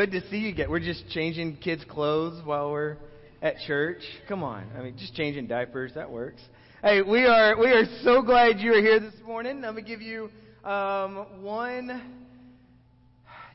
good to see you again. We're just changing kids' clothes while we're at church. Come on. I mean, just changing diapers. That works. Hey, we are, we are so glad you are here this morning. Let me give you, um, one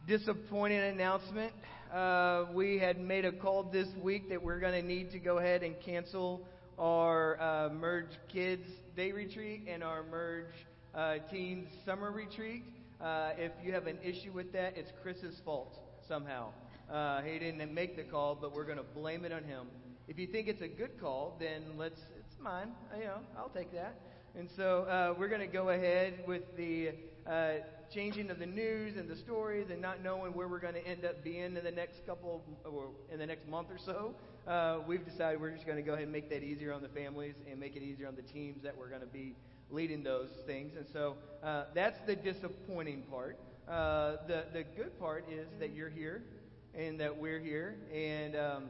disappointing announcement. Uh, we had made a call this week that we're going to need to go ahead and cancel our uh, Merge Kids Day Retreat and our Merge uh, Teens Summer Retreat. Uh, if you have an issue with that, it's Chris's fault somehow. Uh, he didn't make the call, but we're going to blame it on him. If you think it's a good call, then let's. It's mine. You know, I'll take that. And so uh, we're going to go ahead with the uh, changing of the news and the stories, and not knowing where we're going to end up being in the next couple, or in the next month or so. Uh, we've decided we're just going to go ahead and make that easier on the families and make it easier on the teams that we're going to be leading those things. And so uh, that's the disappointing part. Uh, the the good part is that you're here and that we're here. And um,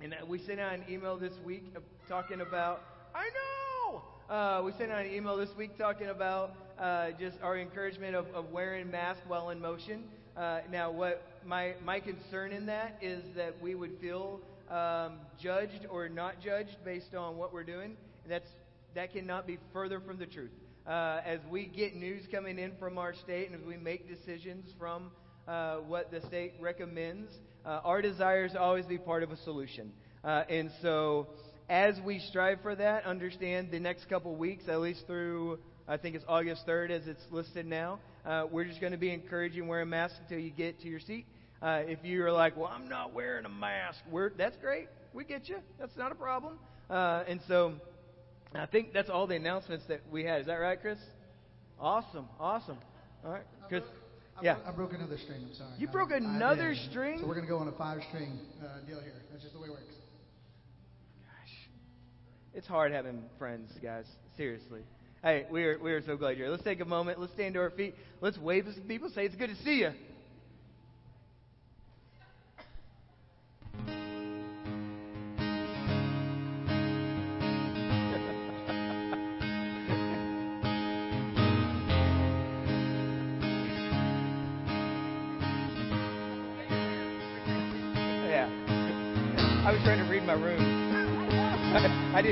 and we sent out an email this week talking about. I know. Uh, we sent out an email this week talking about uh, just our encouragement of, of wearing masks while in motion. Uh, now, what my my concern in that is that we would feel um, judged or not judged based on what we're doing. And that's that cannot be further from the truth. Uh, as we get news coming in from our state and as we make decisions from uh, what the state recommends. Uh, our desire is to always be part of a solution. Uh, and so, as we strive for that, understand the next couple weeks, at least through, I think it's August 3rd as it's listed now, uh, we're just going to be encouraging wear a mask until you get to your seat. Uh, if you're like, well, I'm not wearing a mask, that's great. We get you. That's not a problem. and so, I think that's all the announcements that we had. Is that right, Chris? Awesome. Awesome. All right. Chris. I yeah. Broke, I broke another string. I'm sorry. You broke I, another I string? So we're going to go on a five string uh, deal here. That's just the way it works. Gosh. It's hard having friends, guys. Seriously. Hey, we are, we are so glad you're here. Let's take a moment. Let's stand to our feet. Let's wave to some people. Say, it's good to see you.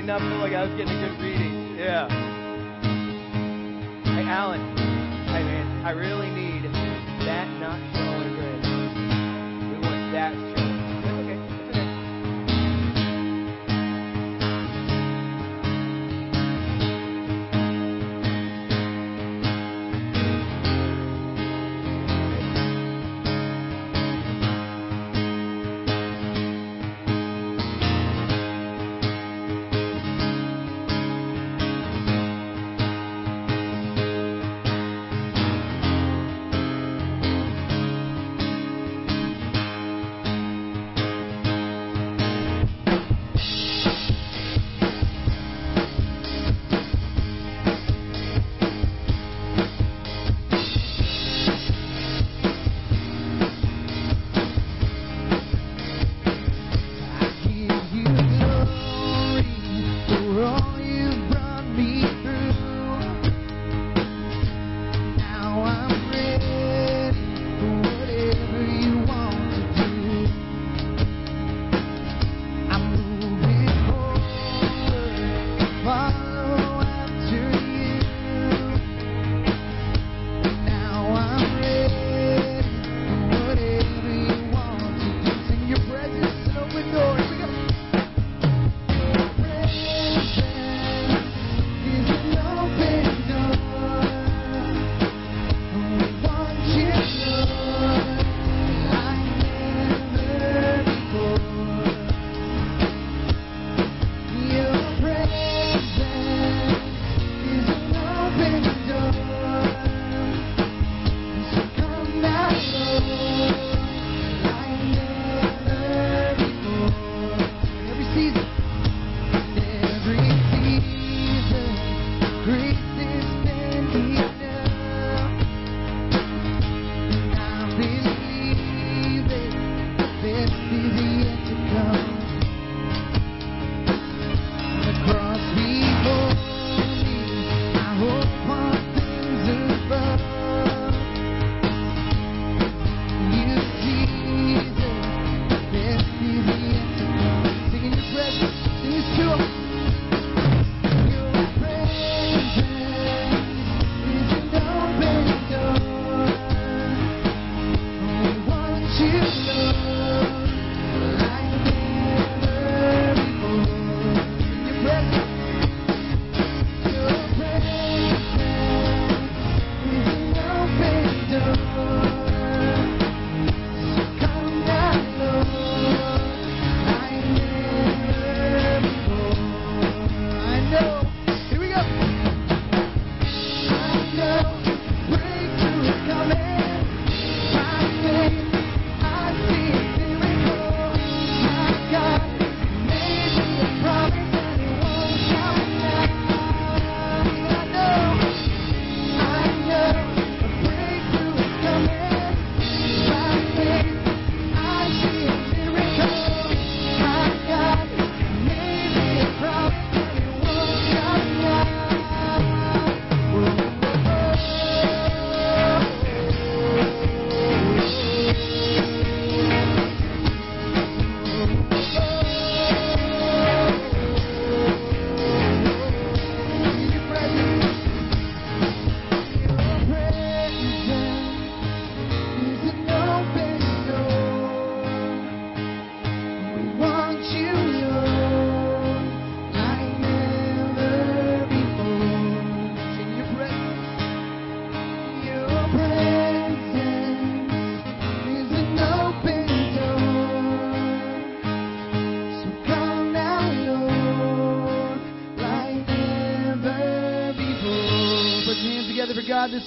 I, did not feel like I was getting a good reading. Yeah. Hey, Alan. Hey, man. I really need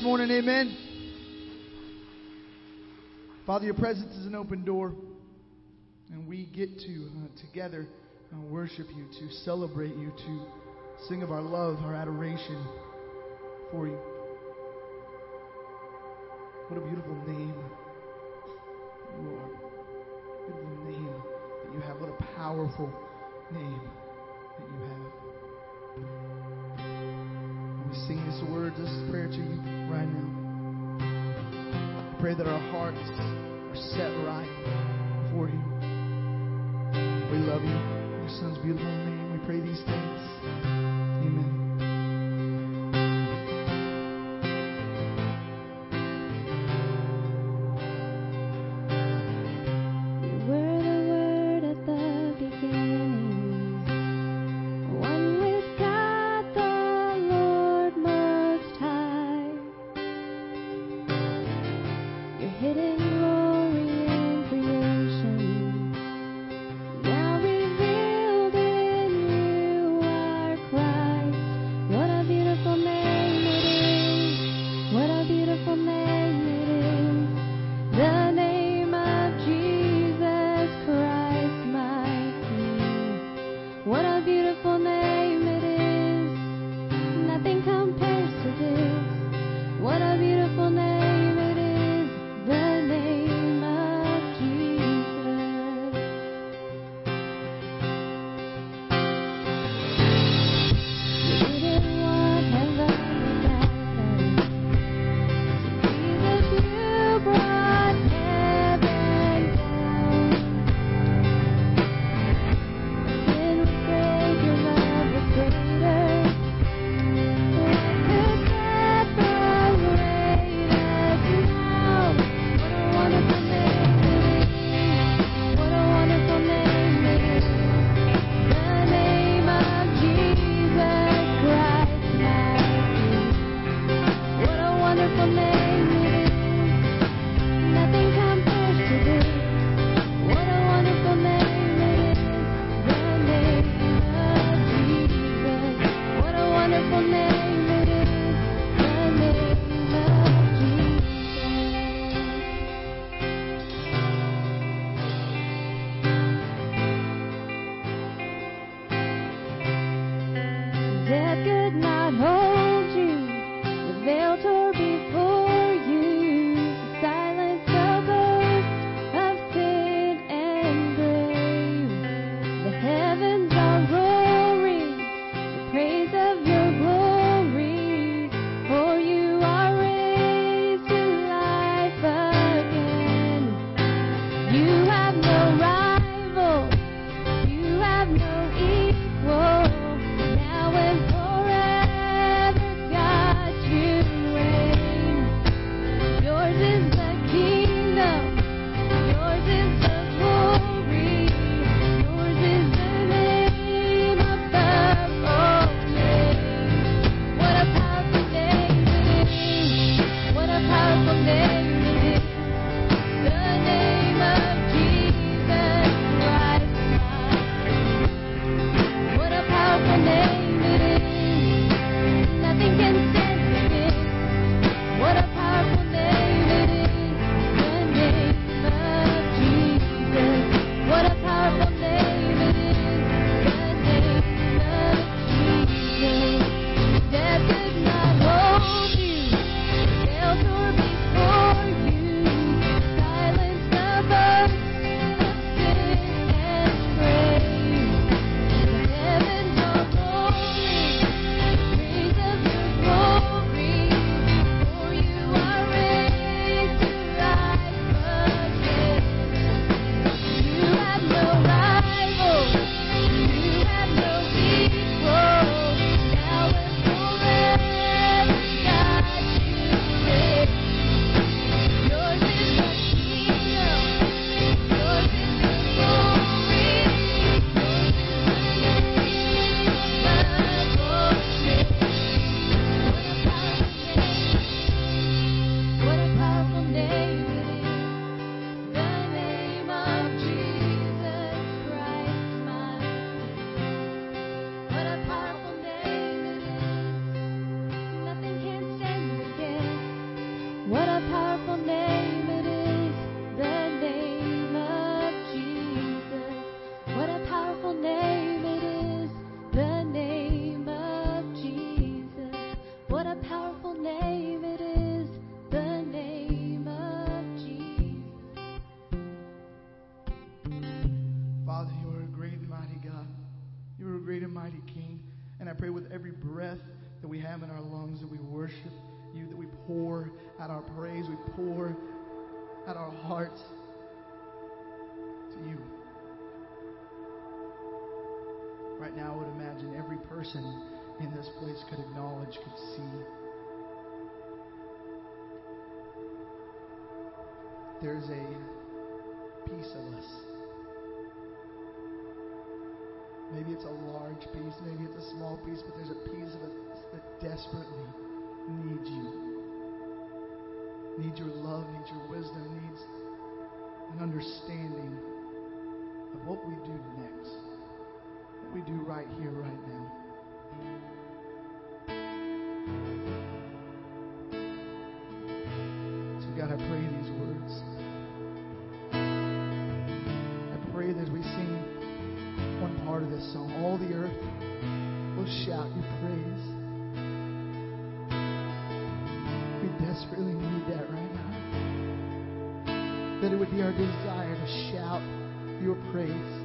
morning. Amen. Father, your presence is an open door, and we get to uh, together uh, worship you, to celebrate you, to sing of our love, our adoration for you. What a beautiful name you are. Beautiful name that you have. What a powerful name. sing this word, this prayer to you right now. I pray that our hearts are set right for you. We love you. Your son's beautiful name, we pray these things. all the earth will shout your praise. We desperately need that right now. That it would be our desire to shout your praise.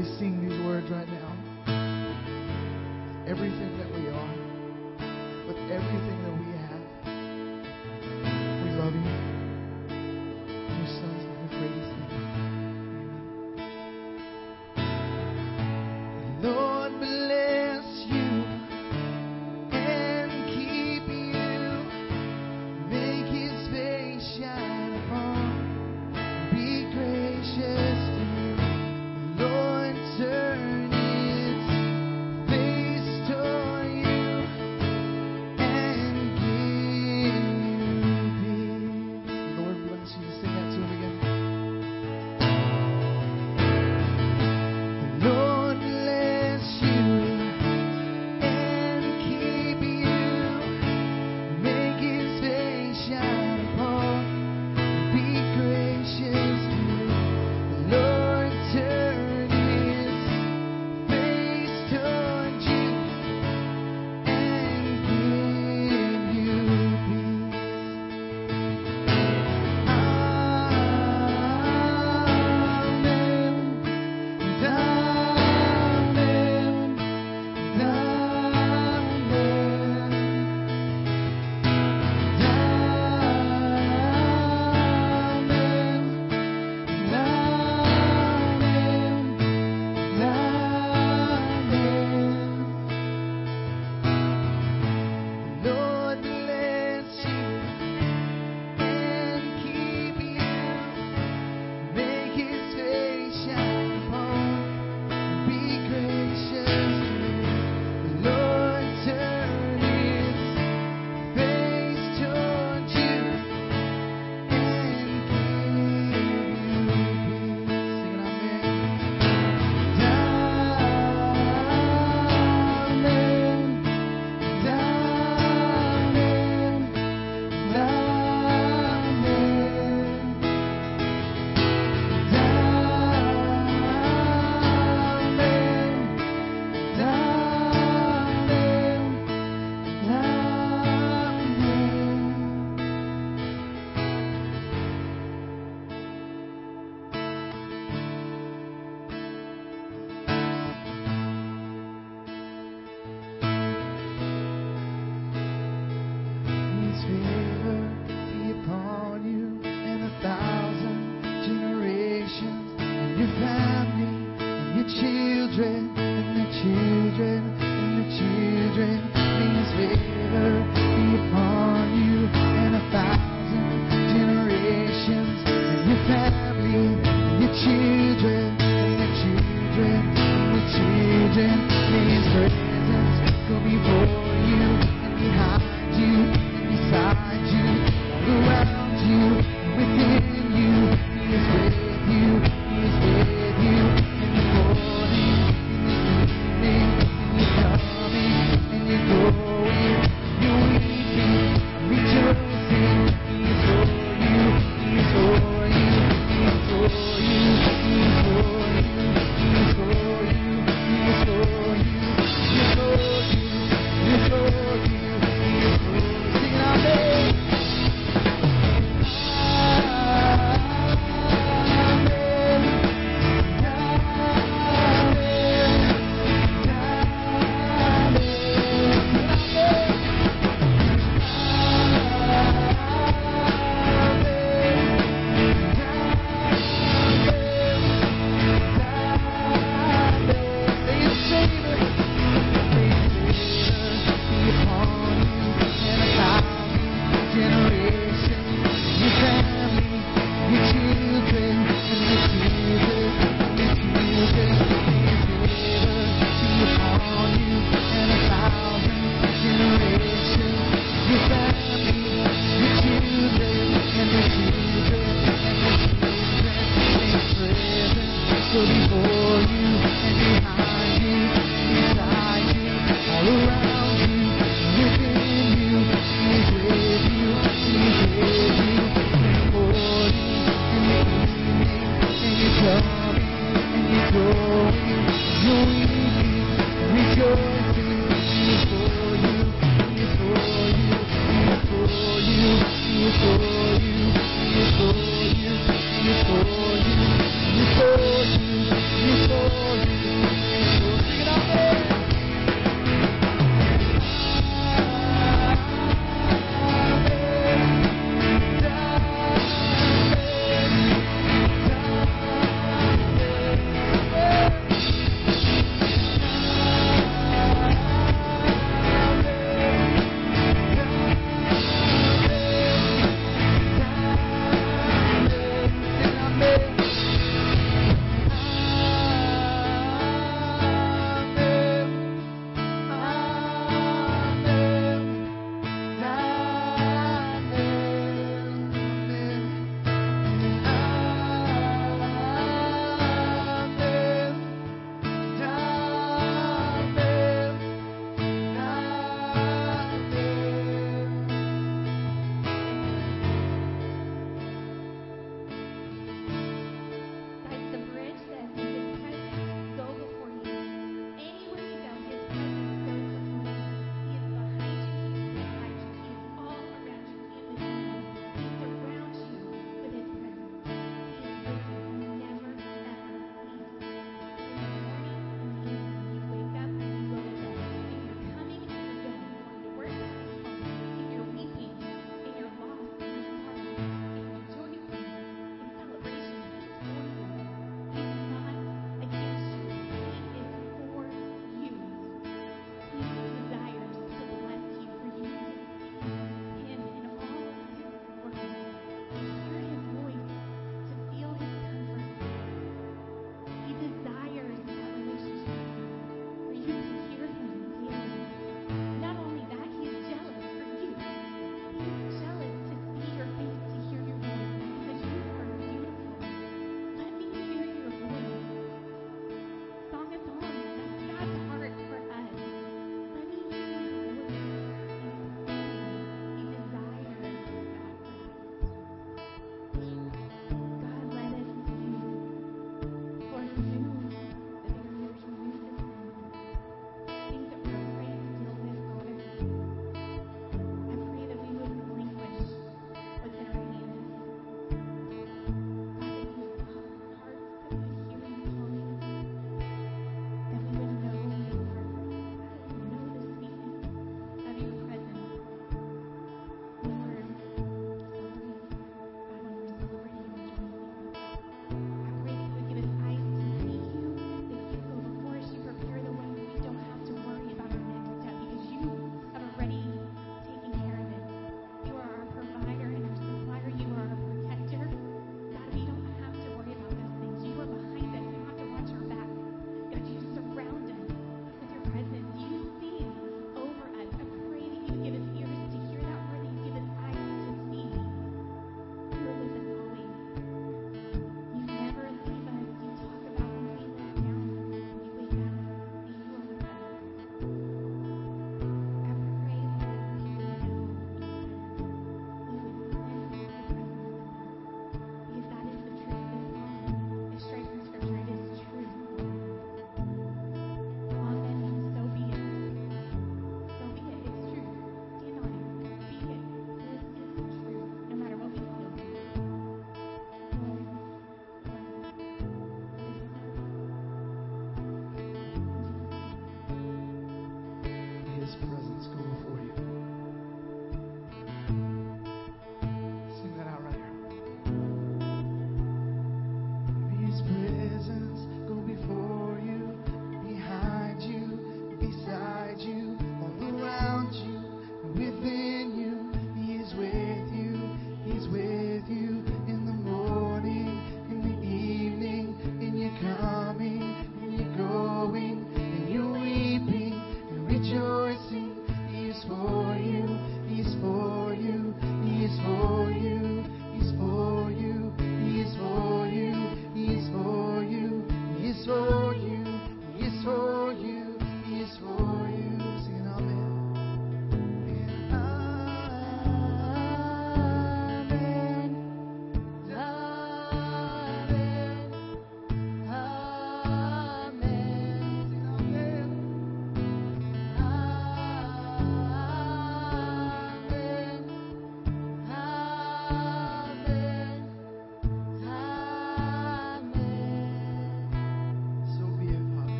We sing these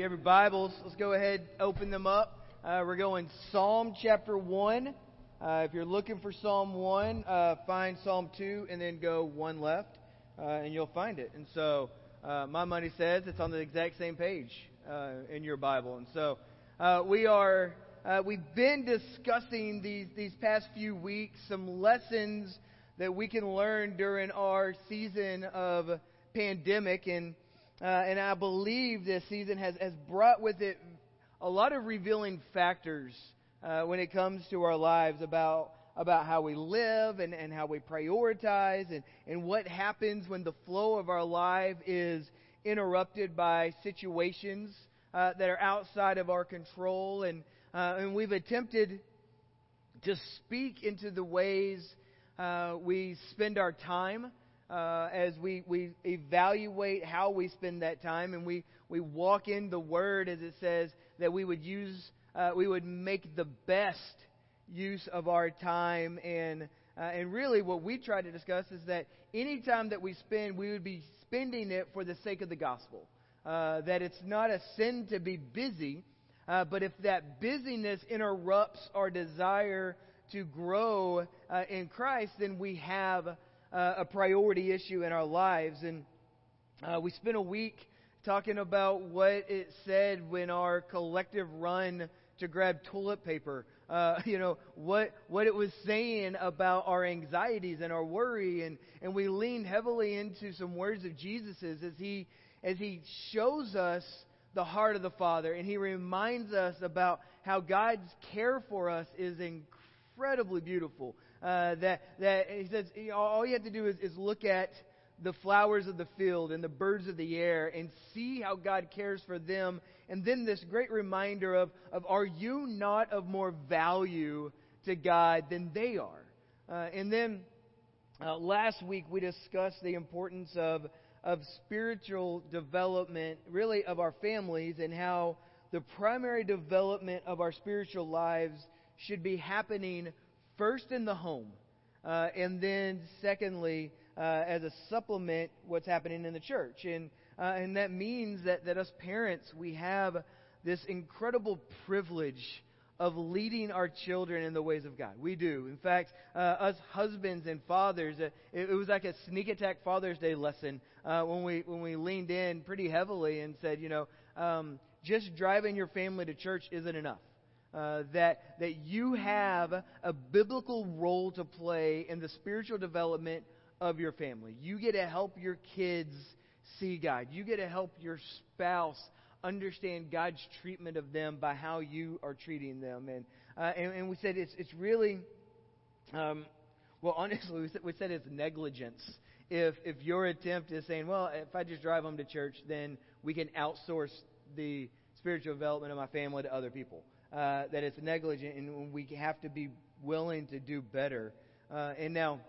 you have your Bibles, let's go ahead open them up. Uh, we're going Psalm chapter 1. Uh, if you're looking for Psalm 1, uh, find Psalm 2 and then go one left, uh, and you'll find it. And so, uh, my money says it's on the exact same page uh, in your Bible. And so, we are we've been discussing these these past few weeks some lessons that we can learn during our season of pandemic and. Uh, and I believe this season has, has brought with it a lot of revealing factors uh, when it comes to our lives about, about how we live and, and how we prioritize and, and what happens when the flow of our life is interrupted by situations uh, that are outside of our control. And, uh, and we've attempted to speak into the ways uh, we spend our time uh, as we, we evaluate how we spend that time and we, we walk in the Word as it says that we would use, uh, we would make the best use of our time. And, uh, and really, what we try to discuss is that any time that we spend, we would be spending it for the sake of the gospel. Uh, that it's not a sin to be busy, uh, but if that busyness interrupts our desire to grow uh, in Christ, then we have uh, a priority issue in our lives. And uh, we spent a week talking about what it said when our collective run to grab toilet paper. Uh, you know what what it was saying about our anxieties and our worry, and and we leaned heavily into some words of Jesus's as he as he shows us the heart of the Father, and he reminds us about how God's care for us is incredibly beautiful. Uh, that that he says all you have to do is, is look at the flowers of the field and the birds of the air and see how God cares for them. And then this great reminder of, of are you not of more value to God than they are? Uh, and then uh, last week we discussed the importance of, of spiritual development, really of our families, and how the primary development of our spiritual lives should be happening first in the home, uh, and then secondly, uh, as a supplement, what's happening in the church. And, uh, and that means that, that us parents, we have this incredible privilege of leading our children in the ways of God. We do. In fact, uh, us husbands and fathers, uh, it, it was like a sneak attack Father's Day lesson uh, when we when we leaned in pretty heavily and said, you know, um, just driving your family to church isn't enough. Uh, that that you have a biblical role to play in the spiritual development of your family. You get to help your kids see God. You get to help your spouse understand God's treatment of them by how you are treating them. And uh, and, and, we said it's it's really, um, well, honestly, we said, we said it's negligence. If if your attempt is saying, well, if I just drive them to church, then we can outsource the spiritual development of my family to other people. Uh, that it's negligent, and we have to be willing to do better. Uh, and now,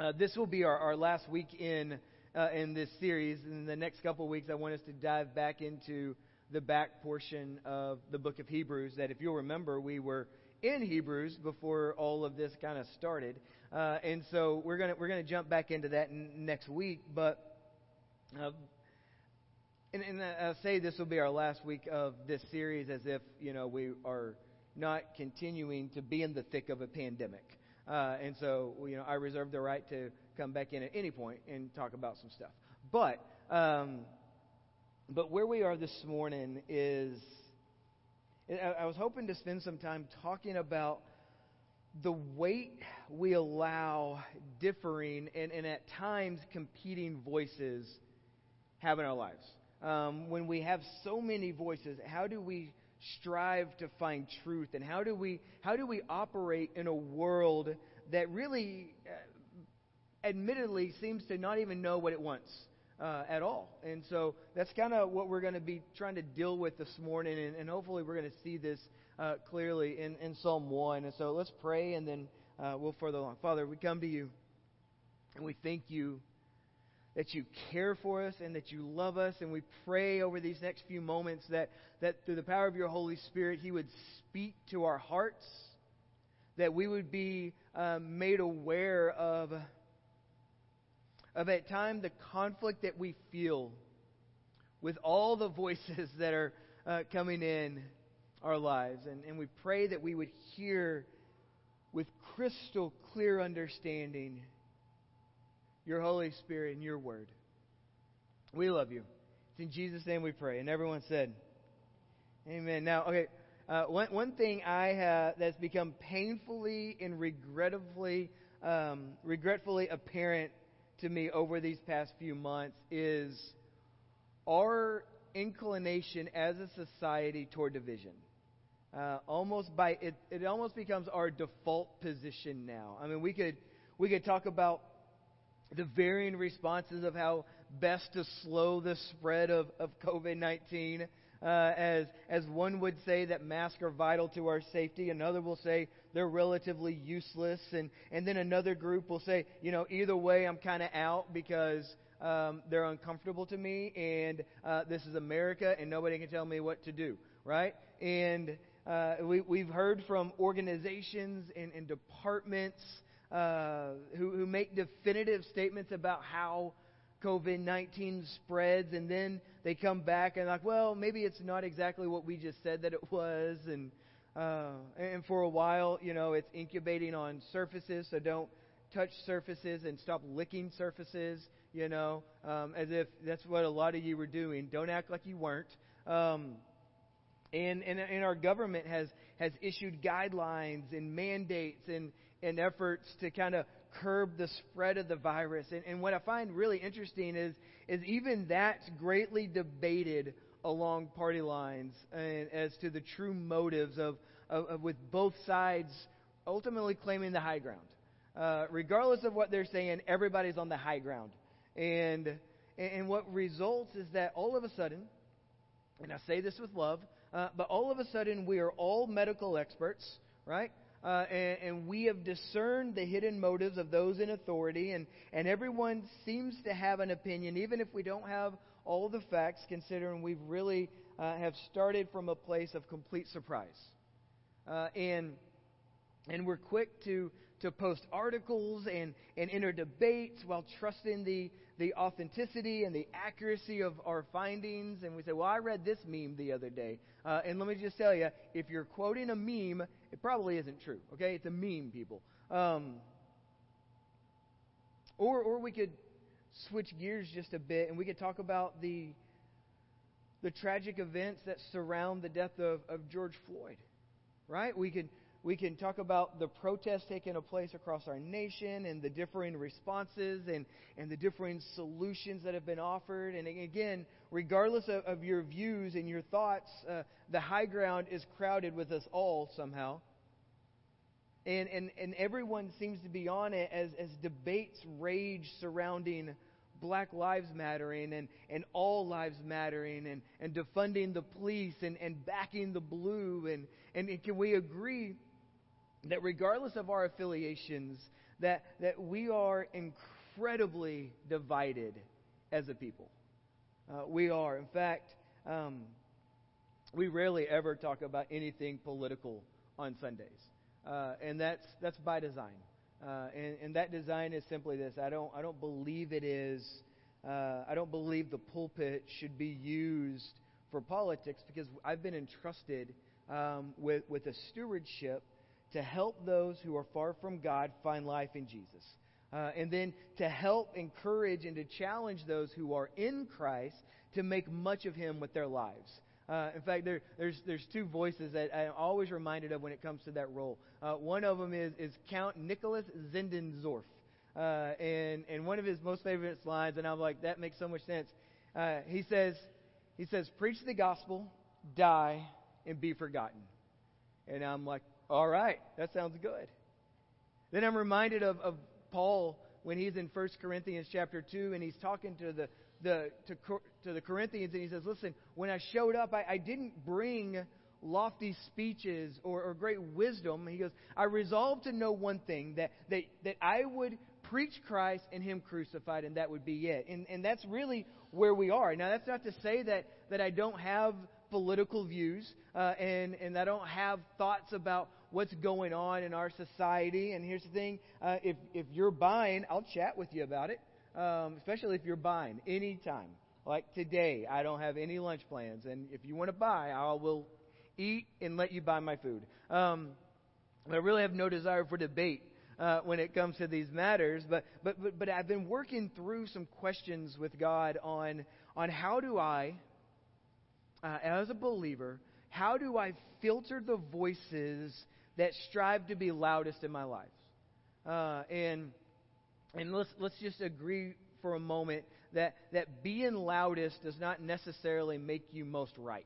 uh, this will be our, our last week in uh, in this series. In the next couple of weeks, I want us to dive back into the back portion of the book of Hebrews. That, if you'll remember, we were in Hebrews before all of this kind of started, uh, and so we're gonna we're gonna jump back into that n- next week. But uh, and, and I say this will be our last week of this series, as if you know we are not continuing to be in the thick of a pandemic. Uh, and so, you know, I reserve the right to come back in at any point and talk about some stuff. But, um, but where we are this morning is, I, I was hoping to spend some time talking about the weight we allow differing and, and at times competing voices have in our lives. Um, when we have so many voices, how do we strive to find truth? And how do we how do we operate in a world that really uh, admittedly seems to not even know what it wants uh, at all? And so that's kind of what we're going to be trying to deal with this morning and, and hopefully we're going to see this uh, clearly in, in psalm 1 and so let's pray and then uh, we'll further along. Father we come to you And we thank you that you care for us and that you love us. And we pray over these next few moments that, that through the power of your Holy Spirit, He would speak to our hearts, that we would be um, made aware of, of at time the conflict that we feel with all the voices that are uh, coming in our lives. And, and we pray that we would hear with crystal clear understanding your Holy Spirit and your word. We love you. It's in Jesus' name we pray. And everyone said, Amen. Now, okay, uh, one, one thing I have that's become painfully and regrettably, um, regretfully apparent to me over these past few months is our inclination as a society toward division. Uh, almost by it, it almost becomes our default position now. I mean, we could we could talk about the varying responses of how best to slow the spread of, of COVID 19. Uh, as, as one would say that masks are vital to our safety, another will say they're relatively useless, and, and then another group will say, you know, either way, I'm kind of out because um, they're uncomfortable to me, and uh, this is America, and nobody can tell me what to do, right? And uh, we, we've heard from organizations and, and departments uh, who, who make definitive statements about how COVID 19 spreads, and then they come back and, like, well, maybe it's not exactly what we just said that it was. And, uh, and for a while, you know, it's incubating on surfaces, so don't touch surfaces and stop licking surfaces, you know, um, as if that's what a lot of you were doing. Don't act like you weren't. Um, and, and, and our government has, has issued guidelines and mandates and, and efforts to kind of curb the spread of the virus. And, and what I find really interesting is, is even that's greatly debated along party lines and, as to the true motives of, of, of, with both sides ultimately claiming the high ground. Uh, regardless of what they're saying, everybody's on the high ground. And, and what results is that all of a sudden, and I say this with love, uh, but all of a sudden we are all medical experts, right? Uh, and, and, we have discerned the hidden motives of those in authority, and, and everyone seems to have an opinion, even if we don't have all the facts, considering we've really uh, have started from a place of complete surprise. Uh, and, and we're quick to, to post articles and, and enter debates while trusting the, the authenticity and the accuracy of our findings. And we say, well, I read this meme the other day. Uh, and let me just tell you, if you're quoting a meme, it probably isn't true. Okay? It's a meme, people. Um, or, or we could switch gears just a bit and we could talk about the, the tragic events that surround the death of, of George Floyd. Right? We could we can talk about the protests taking place across our nation and the differing responses and, and the differing solutions that have been offered. And again, regardless of, of your views and your thoughts, uh, the high ground is crowded with us all somehow. And, and, and everyone seems to be on it as, as debates rage surrounding Black Lives Mattering and, and all lives mattering and, and defunding the police and, and backing the blue. And, and, and can we agree that regardless of our affiliations, that, that we are incredibly divided as a people. Uh, we are. In fact, um, we rarely ever talk about anything political on Sundays. Uh, and that's, that's by design. Uh, and, and, that design is simply this I don't, I don't believe it is, uh, I don't believe the pulpit should be used for politics because I've been entrusted um, with, with a stewardship to help those who are far from God find life in Jesus. Uh, and then to help encourage and to challenge those who are in Christ to make much of Him with their lives. Uh, in fact, there, there's, there's two voices that I'm always reminded of when it comes to that role. Uh, one of them is, is Count Nicholas Zinzendorf. Uh, and, and one of his most favorite lines, and I'm like, that makes so much sense. Uh, he says, he says, preach the gospel, die, and be forgotten. And I'm like, all right, that sounds good. Then I'm reminded of, of Paul when he's in 1 Corinthians chapter 2 and he's talking to the, the, to, to the Corinthians and he says, Listen, when I showed up, I, I didn't bring lofty speeches or, or great wisdom. He goes, I resolved to know one thing that, that, that I would preach Christ and Him crucified, and that would be it. And, and that's really where we are. Now, that's not to say that, that I don't have political views uh, and, and I don't have thoughts about what's going on in our society. And here's the thing uh, if, if you're buying, I'll chat with you about it, um, especially if you're buying anytime. Like today, I don't have any lunch plans, and if you want to buy, I will eat and let you buy my food. Um, I really have no desire for debate uh, when it comes to these matters, but, but, but, but I've been working through some questions with God on, on how do I, uh, as a believer, how do I filter the voices that strive to be loudest in my life? Uh, and and let's, let's just agree for a moment that, that being loudest does not necessarily make you most right.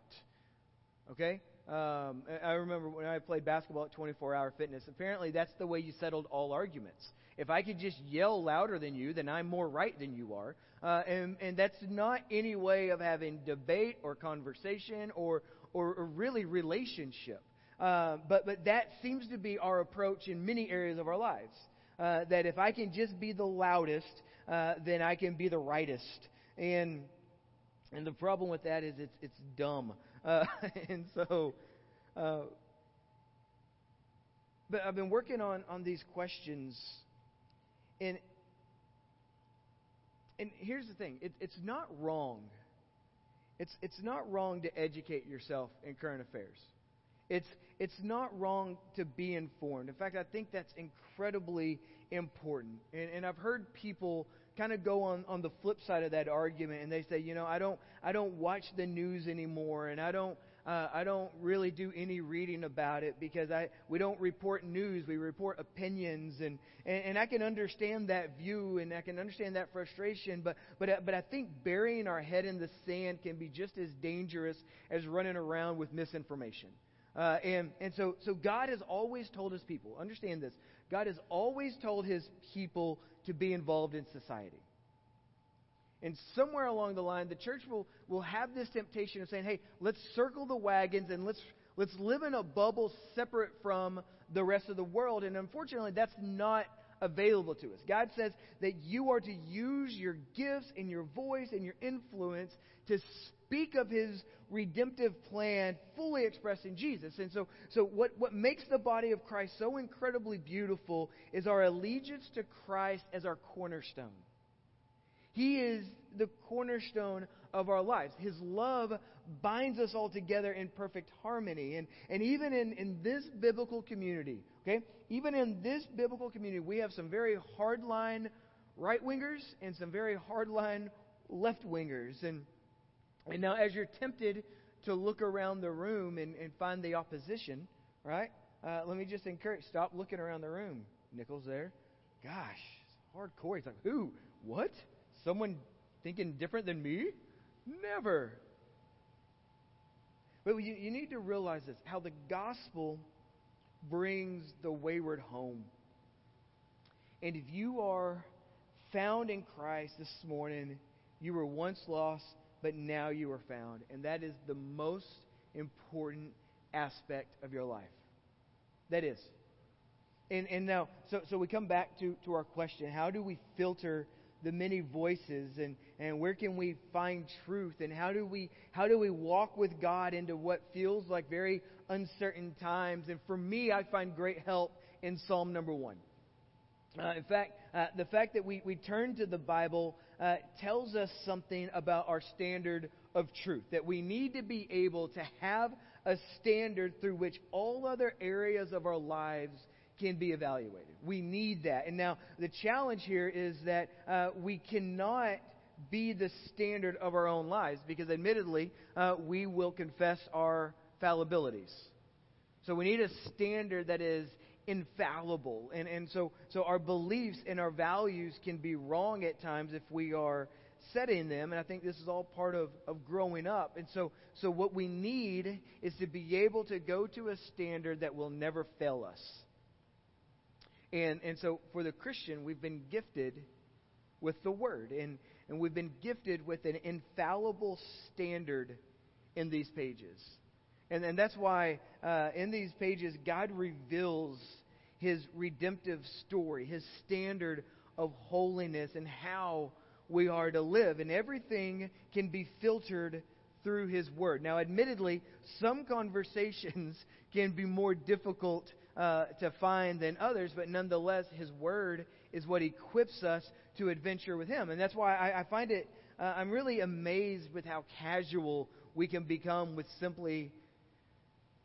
Okay? Um, I remember when I played basketball at 24 Hour Fitness, apparently that's the way you settled all arguments. If I could just yell louder than you, then I'm more right than you are. Uh, and, and that's not any way of having debate or conversation or, or, or really relationship. Uh, but, but that seems to be our approach in many areas of our lives. Uh, that if I can just be the loudest, uh, then I can be the rightest. And and the problem with that is it's it's dumb. Uh, and so, uh, but I've been working on on these questions, and and here's the thing: it, it's not wrong. It's it's not wrong to educate yourself in current affairs. It's, it's not wrong to be informed. In fact, I think that's incredibly important. And, and I've heard people kind of go on, on the flip side of that argument and they say, you know, I don't, I don't watch the news anymore and I don't, uh, I don't really do any reading about it because I, we don't report news, we report opinions. And, and, and I can understand that view and I can understand that frustration, but, but, uh, but I think burying our head in the sand can be just as dangerous as running around with misinformation. Uh, and and so, so God has always told his people, understand this, God has always told his people to be involved in society. And somewhere along the line, the church will, will have this temptation of saying, hey, let's circle the wagons and let's, let's live in a bubble separate from the rest of the world. And unfortunately, that's not available to us. God says that you are to use your gifts and your voice and your influence to speak of his redemptive plan fully expressed in Jesus. And so, so what, what makes the body of Christ so incredibly beautiful is our allegiance to Christ as our cornerstone. He is the cornerstone of our lives. His love binds us all together in perfect harmony. And, and even in, in this biblical community, okay, even in this biblical community, we have some very hardline right wingers and some very hardline left wingers. And, and now, as you're tempted to look around the room and, and find the opposition, right, uh, let me just encourage stop looking around the room. Nichols there. Gosh, hardcore. He's like, who? What? Someone thinking different than me? Never. But you, you need to realize this how the gospel brings the wayward home. And if you are found in Christ this morning, you were once lost, but now you are found. And that is the most important aspect of your life. That is. And, and now, so, so we come back to, to our question how do we filter the many voices and, and where can we find truth and how do we how do we walk with God into what feels like very uncertain times and for me I find great help in Psalm number 1 uh, in fact uh, the fact that we, we turn to the Bible uh, tells us something about our standard of truth that we need to be able to have a standard through which all other areas of our lives can be evaluated. We need that. And now, the challenge here is that uh, we cannot be the standard of our own lives because, admittedly, uh, we will confess our fallibilities. So, we need a standard that is infallible. And, and so, so, our beliefs and our values can be wrong at times if we are setting them. And I think this is all part of, of growing up. And so, so, what we need is to be able to go to a standard that will never fail us. And, and so for the Christian, we've been gifted with the Word. And, and we've been gifted with an infallible standard in these pages. And, and that's why uh, in these pages, God reveals His redemptive story, His standard of holiness and how we are to live. And everything can be filtered through His Word. Now, admittedly, some conversations can be more difficult uh, to find than others, but nonetheless, His Word is what equips us to adventure with Him. And that's why I, I find it, uh, I'm really amazed with how casual we can become with simply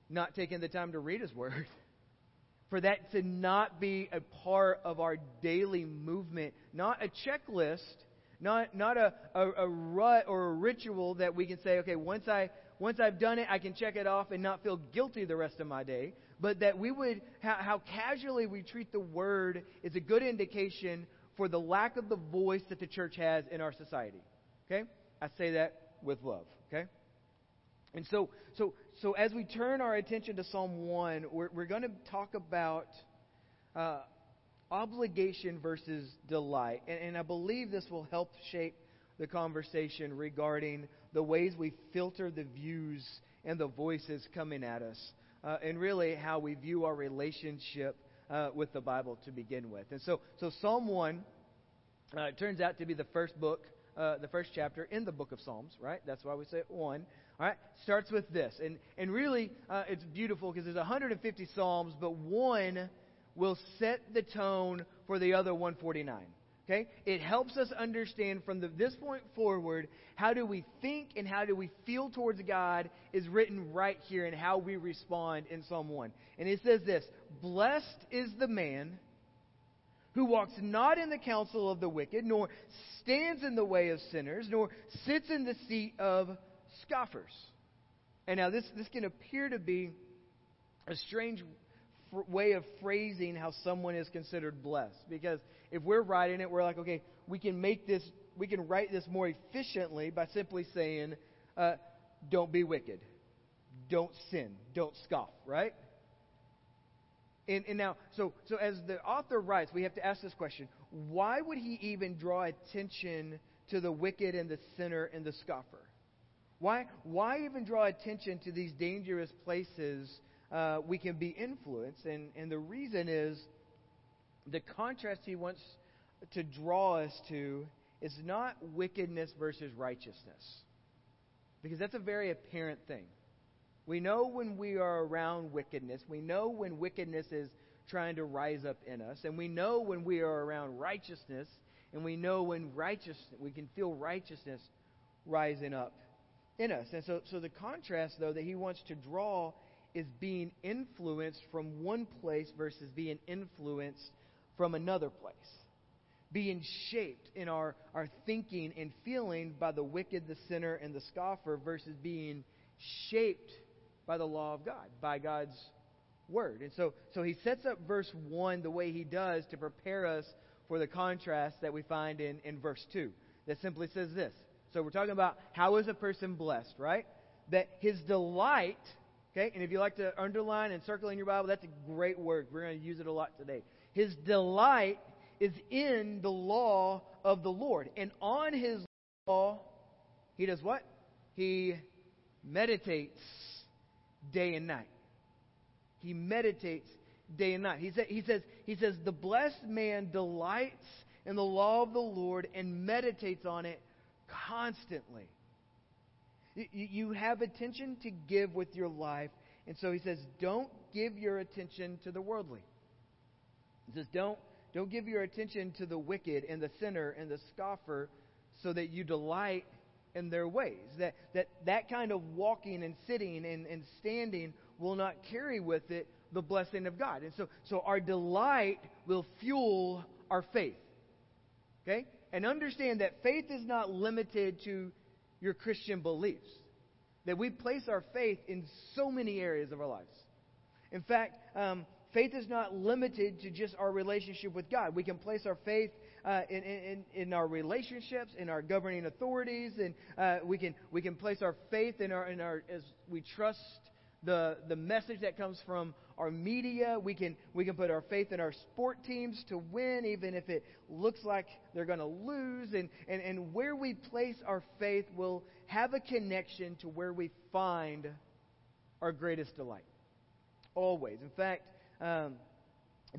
not taking the time to read His Word. For that to not be a part of our daily movement, not a checklist, not, not a, a, a rut or a ritual that we can say, okay, once, I, once I've done it, I can check it off and not feel guilty the rest of my day. But that we would, how, how casually we treat the Word is a good indication for the lack of the voice that the church has in our society. Okay? I say that with love. Okay? And so, so, so as we turn our attention to Psalm 1, we're, we're going to talk about uh, obligation versus delight. And, and I believe this will help shape the conversation regarding the ways we filter the views and the voices coming at us, uh, and really how we view our relationship uh, with the Bible to begin with. And so, so Psalm 1 uh, turns out to be the first book, uh, the first chapter in the book of Psalms, right? That's why we say 1. All right, starts with this, and and really, uh, it's beautiful because there's 150 psalms, but one will set the tone for the other 149. Okay, it helps us understand from the, this point forward how do we think and how do we feel towards God is written right here and how we respond in Psalm 1. And it says this: Blessed is the man who walks not in the counsel of the wicked, nor stands in the way of sinners, nor sits in the seat of scoffers. And now this, this can appear to be a strange way of phrasing how someone is considered blessed. Because if we're writing it, we're like, okay, we can make this, we can write this more efficiently by simply saying, uh, don't be wicked, don't sin, don't scoff, right? And, and now, so, so as the author writes, we have to ask this question why would he even draw attention to the wicked and the sinner and the scoffer? Why, why even draw attention to these dangerous places uh, we can be influenced? And, and the reason is the contrast he wants to draw us to is not wickedness versus righteousness. Because that's a very apparent thing. We know when we are around wickedness, we know when wickedness is trying to rise up in us, and we know when we are around righteousness, and we know when righteousness, we can feel righteousness rising up in us. And so, so the contrast, though, that he wants to draw is being influenced from one place versus being influenced from another place. Being shaped in our, our thinking and feeling by the wicked, the sinner, and the scoffer versus being shaped by the law of God, by God's word. And so, so he sets up verse 1 the way he does to prepare us for the contrast that we find in, in verse 2 that simply says this so we're talking about how is a person blessed, right? That his delight, okay, and if you like to underline and circle in your Bible, that's a great word. We're going to use it a lot today. His delight is in the law of the Lord. And on his law, he does what? He meditates day and night. He meditates day and night. He, sa- he, says, he says, The blessed man delights in the law of the Lord and meditates on it constantly. You, have attention to give with your life. And so he says, don't give your attention to the worldly. He says, don't, don't give your attention to the wicked and the sinner and the scoffer so that you delight in their ways. That, that, that kind of walking and sitting and, and standing will not carry with it the blessing of God. And so, so our delight will fuel our faith. Okay? And understand that faith is not limited to your Christian beliefs. That we place our faith in so many areas of our lives. In fact, um, faith is not limited to just our relationship with God. We can place our faith uh, in, in, in our relationships, in our governing authorities, and uh, we can we can place our faith in our in our as we trust the the message that comes from our media. We can we can put our faith in our sport teams to win, even if it looks like they're going to lose. And, and and where we place our faith will have a connection to where we find our greatest delight. Always. In fact, um,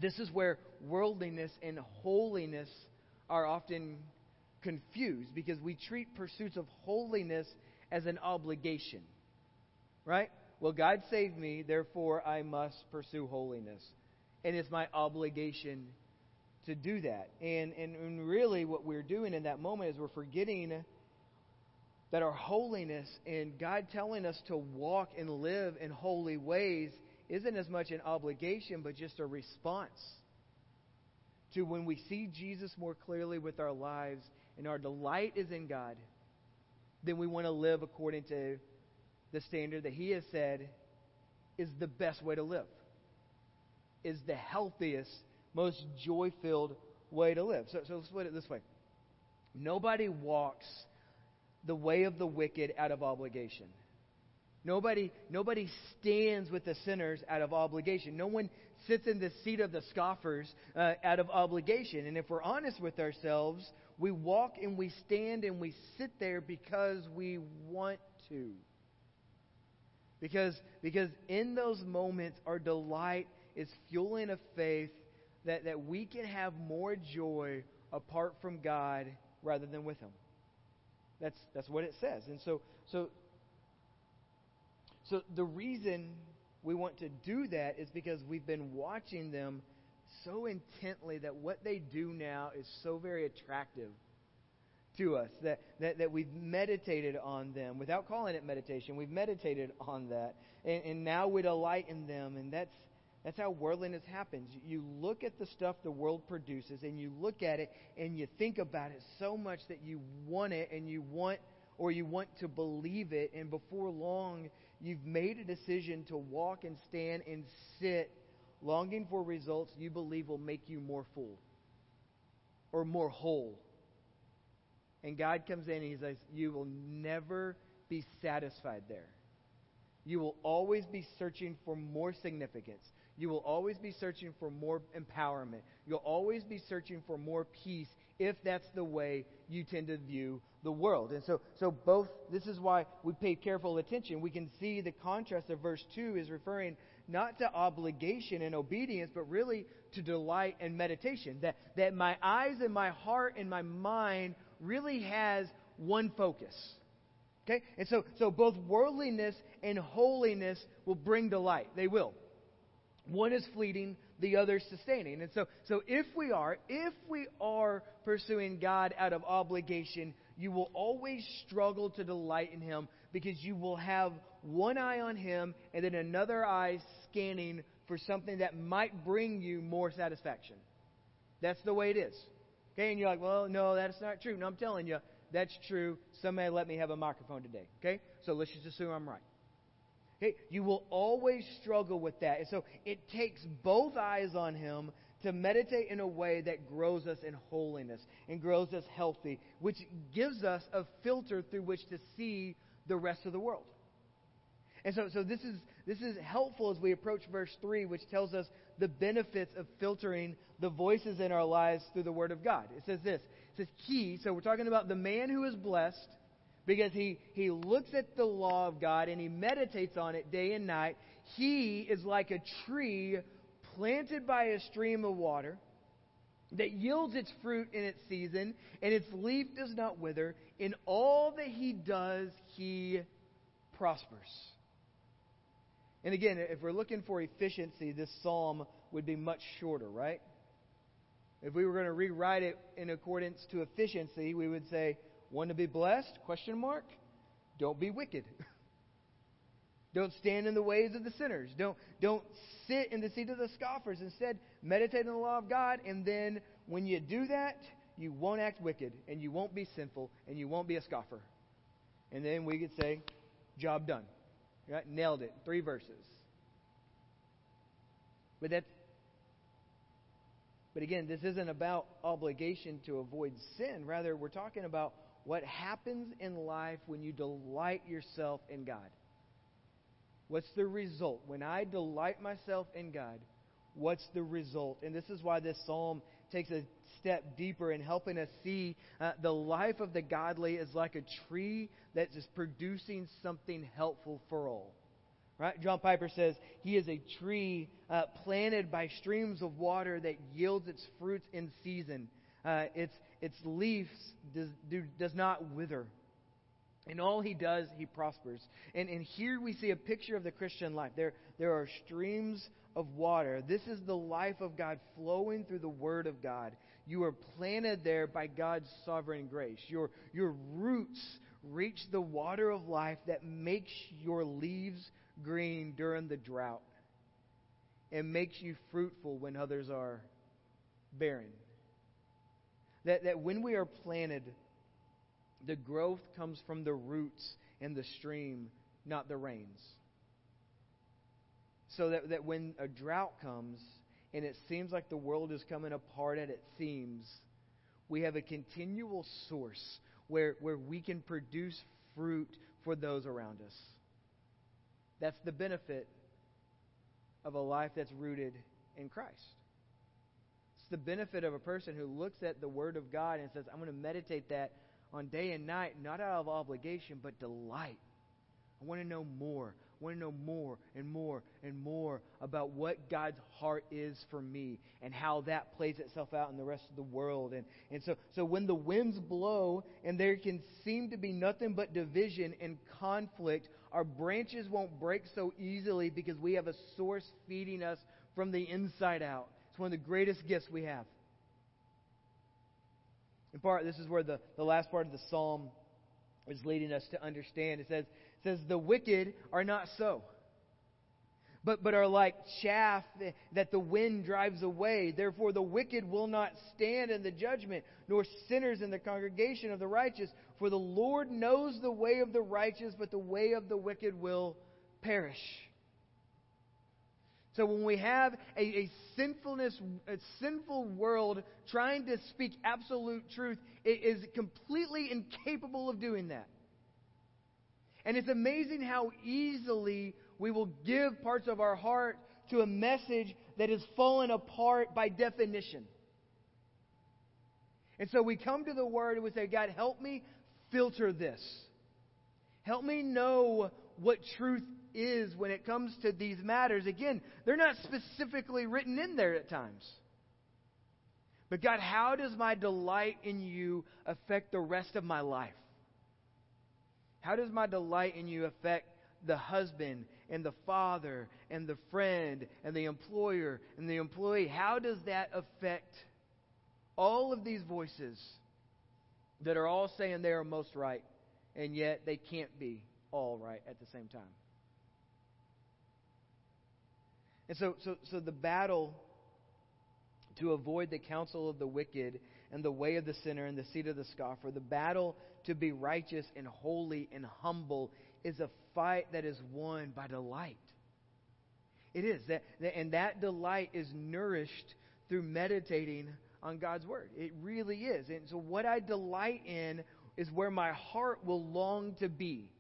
this is where worldliness and holiness are often confused because we treat pursuits of holiness as an obligation. Right? Well, God saved me, therefore I must pursue holiness. And it's my obligation to do that. And, and, and really, what we're doing in that moment is we're forgetting that our holiness and God telling us to walk and live in holy ways isn't as much an obligation, but just a response to when we see Jesus more clearly with our lives and our delight is in God, then we want to live according to the standard that He has said is the best way to live, is the healthiest, most joy filled way to live. So, so let's put it this way nobody walks the way of the wicked out of obligation. Nobody, nobody stands with the sinners out of obligation. No one sits in the seat of the scoffers uh, out of obligation. And if we're honest with ourselves, we walk and we stand and we sit there because we want to. Because, because in those moments, our delight is fueling a faith that, that we can have more joy apart from God rather than with Him. That's, that's what it says. And so, so, so the reason we want to do that is because we've been watching them so intently that what they do now is so very attractive to us that, that, that we've meditated on them. Without calling it meditation we've meditated on that. And, and now we delight in them and that's that's how worldliness happens. You look at the stuff the world produces and you look at it and you think about it so much that you want it and you want or you want to believe it. And before long you've made a decision to walk and stand and sit longing for results you believe will make you more full or more whole and God comes in and He says, You will never be satisfied there. You will always be searching for more significance. You will always be searching for more empowerment. You'll always be searching for more peace if that's the way you tend to view the world. And so, so both, this is why we pay careful attention. We can see the contrast of verse 2 is referring not to obligation and obedience, but really to delight and meditation. That, that my eyes and my heart and my mind really has one focus. Okay? And so, so both worldliness and holiness will bring delight. They will. One is fleeting, the other is sustaining. And so, so if we are, if we are pursuing God out of obligation, you will always struggle to delight in Him because you will have one eye on Him and then another eye scanning for something that might bring you more satisfaction. That's the way it is. Okay, and you're like, well, no, that's not true. No, I'm telling you, that's true. Somebody let me have a microphone today. Okay, so let's just assume I'm right. Okay, you will always struggle with that. And so it takes both eyes on Him to meditate in a way that grows us in holiness and grows us healthy, which gives us a filter through which to see the rest of the world. And so, so this is this is helpful as we approach verse 3, which tells us the benefits of filtering the voices in our lives through the Word of God. It says this It says, He, so we're talking about the man who is blessed because he, he looks at the law of God and he meditates on it day and night. He is like a tree planted by a stream of water that yields its fruit in its season, and its leaf does not wither. In all that he does, he prospers. And again, if we're looking for efficiency, this psalm would be much shorter, right? If we were going to rewrite it in accordance to efficiency, we would say, want to be blessed? Question mark. Don't be wicked. don't stand in the ways of the sinners. Don't, don't sit in the seat of the scoffers. Instead, meditate on the law of God, and then when you do that, you won't act wicked, and you won't be sinful, and you won't be a scoffer. And then we could say, job done. Right? Nailed it. Three verses. But that's but again, this isn't about obligation to avoid sin. Rather, we're talking about what happens in life when you delight yourself in God. What's the result? When I delight myself in God, what's the result? And this is why this psalm takes a step deeper in helping us see uh, the life of the godly is like a tree that is producing something helpful for all. Right? John Piper says he is a tree uh, planted by streams of water that yields its fruits in season. Uh, its, its leaves does, do, does not wither. And all he does, he prospers. And, and here we see a picture of the Christian life. There, there are streams of water. This is the life of God flowing through the Word of God. You are planted there by God's sovereign grace. Your, your roots reach the water of life that makes your leaves green during the drought and makes you fruitful when others are barren. That, that when we are planted, the growth comes from the roots and the stream, not the rains. So that, that when a drought comes and it seems like the world is coming apart at its seams, we have a continual source where, where we can produce fruit for those around us. That's the benefit of a life that's rooted in Christ. It's the benefit of a person who looks at the Word of God and says, I'm going to meditate that on day and night, not out of obligation, but delight. I want to know more. Want to know more and more and more about what God's heart is for me and how that plays itself out in the rest of the world. And, and so, so when the winds blow and there can seem to be nothing but division and conflict, our branches won't break so easily because we have a source feeding us from the inside out. It's one of the greatest gifts we have. In part, this is where the, the last part of the psalm is leading us to understand. It says, says, The wicked are not so, but, but are like chaff that the wind drives away. Therefore, the wicked will not stand in the judgment, nor sinners in the congregation of the righteous. For the Lord knows the way of the righteous, but the way of the wicked will perish. So when we have a, a sinfulness, a sinful world trying to speak absolute truth, it is completely incapable of doing that. And it's amazing how easily we will give parts of our heart to a message that is fallen apart by definition. And so we come to the Word and we say, God, help me filter this. Help me know what truth is when it comes to these matters. Again, they're not specifically written in there at times. But God, how does my delight in you affect the rest of my life? How does my delight in you affect the husband and the father and the friend and the employer and the employee? How does that affect all of these voices that are all saying they are most right, and yet they can't be all right at the same time? And so, so, so the battle to avoid the counsel of the wicked and the way of the sinner and the seat of the scoffer, the battle to be righteous and holy and humble is a fight that is won by delight. It is that, and that delight is nourished through meditating on God's word. It really is. And so what I delight in is where my heart will long to be.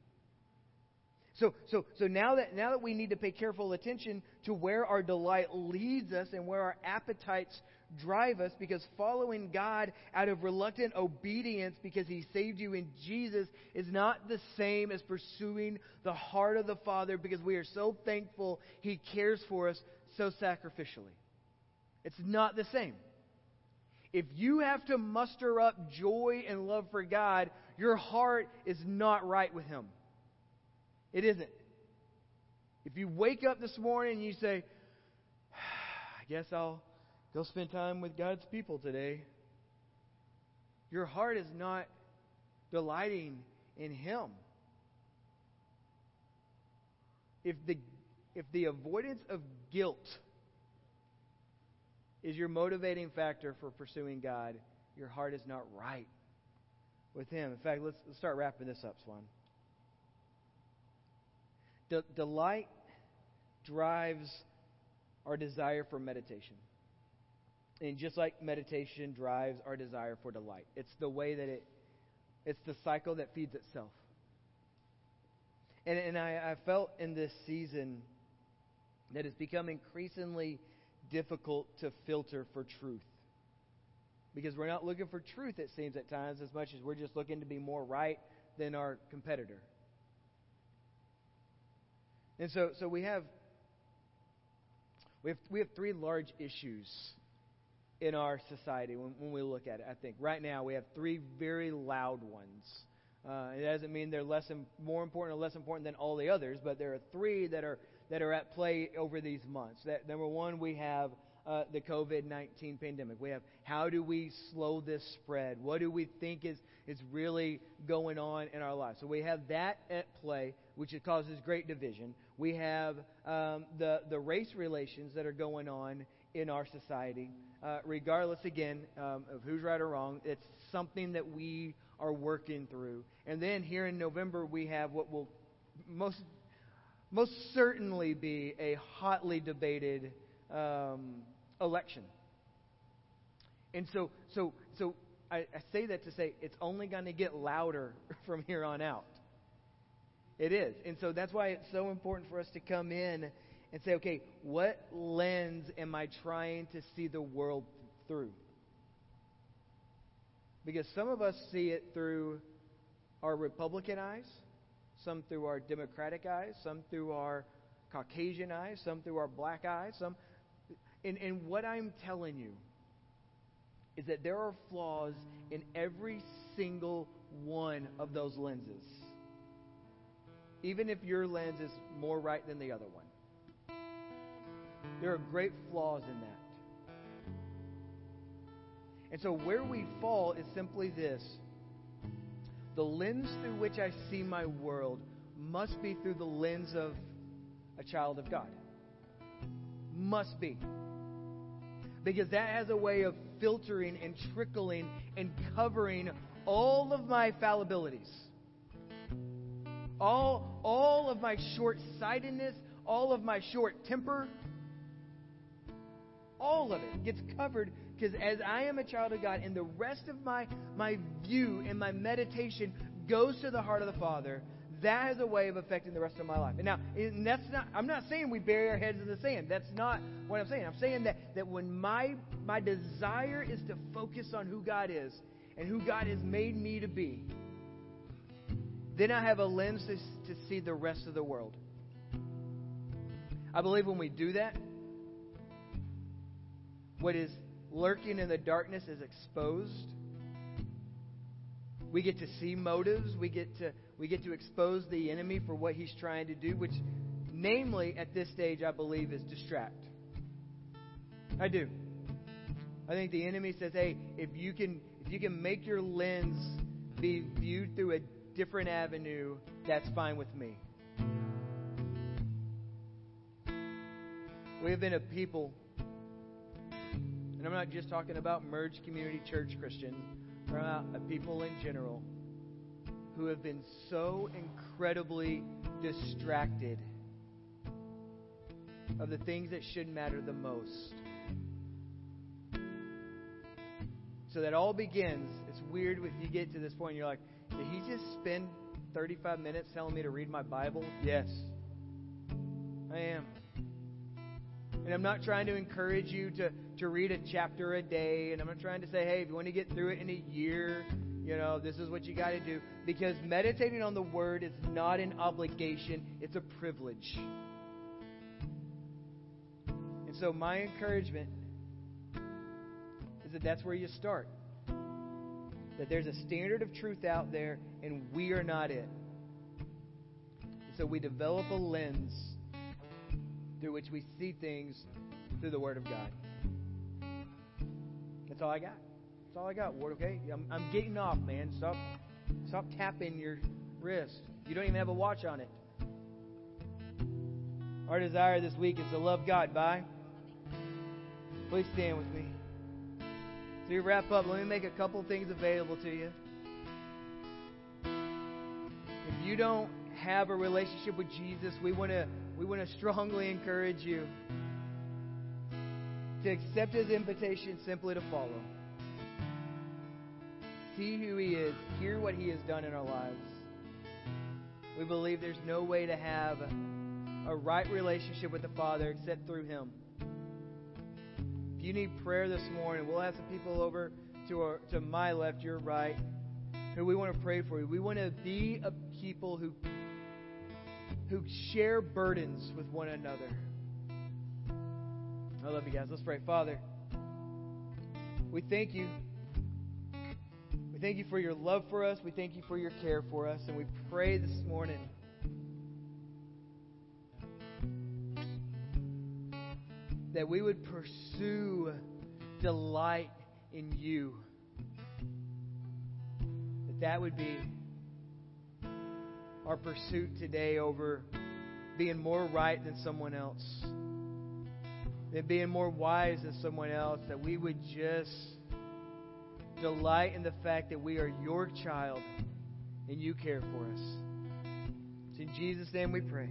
So, so, so now that now that we need to pay careful attention to where our delight leads us and where our appetites drive us, because following God out of reluctant obedience because He saved you in Jesus is not the same as pursuing the heart of the Father because we are so thankful He cares for us so sacrificially. It's not the same. If you have to muster up joy and love for God, your heart is not right with Him. It isn't. If you wake up this morning and you say, I guess I'll go spend time with God's people today, your heart is not delighting in Him. If the, if the avoidance of guilt is your motivating factor for pursuing God, your heart is not right with Him. In fact, let's, let's start wrapping this up, Swan. De- delight drives our desire for meditation. And just like meditation drives our desire for delight, it's the way that it, it's the cycle that feeds itself. And, and I, I felt in this season that it's become increasingly difficult to filter for truth. Because we're not looking for truth, it seems, at times, as much as we're just looking to be more right than our competitor. And so, so we have we have we have three large issues in our society when, when we look at it. I think right now we have three very loud ones. Uh, it doesn't mean they're less im- more important or less important than all the others, but there are three that are that are at play over these months. That number one, we have uh, the COVID 19 pandemic. We have how do we slow this spread? What do we think is, is really going on in our lives? So we have that at play, which causes great division. We have um, the, the race relations that are going on in our society. Uh, regardless, again, um, of who's right or wrong, it's something that we are working through. And then here in November, we have what will most most certainly be a hotly debated um, election. And so, so, so I, I say that to say it's only going to get louder from here on out. It is. And so that's why it's so important for us to come in and say, okay, what lens am I trying to see the world through? Because some of us see it through our Republican eyes, some through our Democratic eyes, some through our Caucasian eyes, some through our black eyes, some and, and what I'm telling you is that there are flaws in every single one of those lenses. Even if your lens is more right than the other one. There are great flaws in that. And so where we fall is simply this the lens through which I see my world must be through the lens of a child of God. Must be. Because that has a way of filtering and trickling and covering all of my fallibilities. All, all of my short sightedness, all of my short temper, all of it gets covered because as I am a child of God and the rest of my, my view and my meditation goes to the heart of the Father, that has a way of affecting the rest of my life. And now, and that's not, I'm not saying we bury our heads in the sand. That's not what I'm saying. I'm saying that, that when my, my desire is to focus on who God is and who God has made me to be, then I have a lens to, to see the rest of the world. I believe when we do that, what is lurking in the darkness is exposed. We get to see motives. We get to we get to expose the enemy for what he's trying to do, which namely at this stage I believe is distract. I do. I think the enemy says, "Hey, if you can if you can make your lens be viewed through a different avenue, that's fine with me." We have been a people and I'm not just talking about Merge Community Church Christians, but about people in general who have been so incredibly distracted of the things that should matter the most. So that all begins. It's weird when you get to this point, you're like, did he just spend 35 minutes telling me to read my Bible? Yes. I am. And I'm not trying to encourage you to, to read a chapter a day. And I'm not trying to say, hey, if you want to get through it in a year, you know, this is what you got to do. Because meditating on the Word is not an obligation, it's a privilege. And so, my encouragement is that that's where you start. That there's a standard of truth out there, and we are not it. So, we develop a lens through which we see things through the Word of God. That's all I got. That's all I got. Word, okay? I'm, I'm getting off, man. Stop, stop tapping your wrist. You don't even have a watch on it. Our desire this week is to love God. Bye. Please stand with me. We wrap up. Let me make a couple things available to you. If you don't have a relationship with Jesus, we want to we want to strongly encourage you to accept his invitation simply to follow. See who he is, hear what he has done in our lives. We believe there's no way to have a right relationship with the Father except through him. If you need prayer this morning, we'll have some people over to our, to my left, your right, who we want to pray for you. We want to be a people who who share burdens with one another. I love you guys. Let's pray. Father, we thank you. We thank you for your love for us. We thank you for your care for us. And we pray this morning that we would pursue delight in you. That that would be our pursuit today over being more right than someone else, than being more wise than someone else, that we would just delight in the fact that we are your child and you care for us. It's in Jesus' name we pray.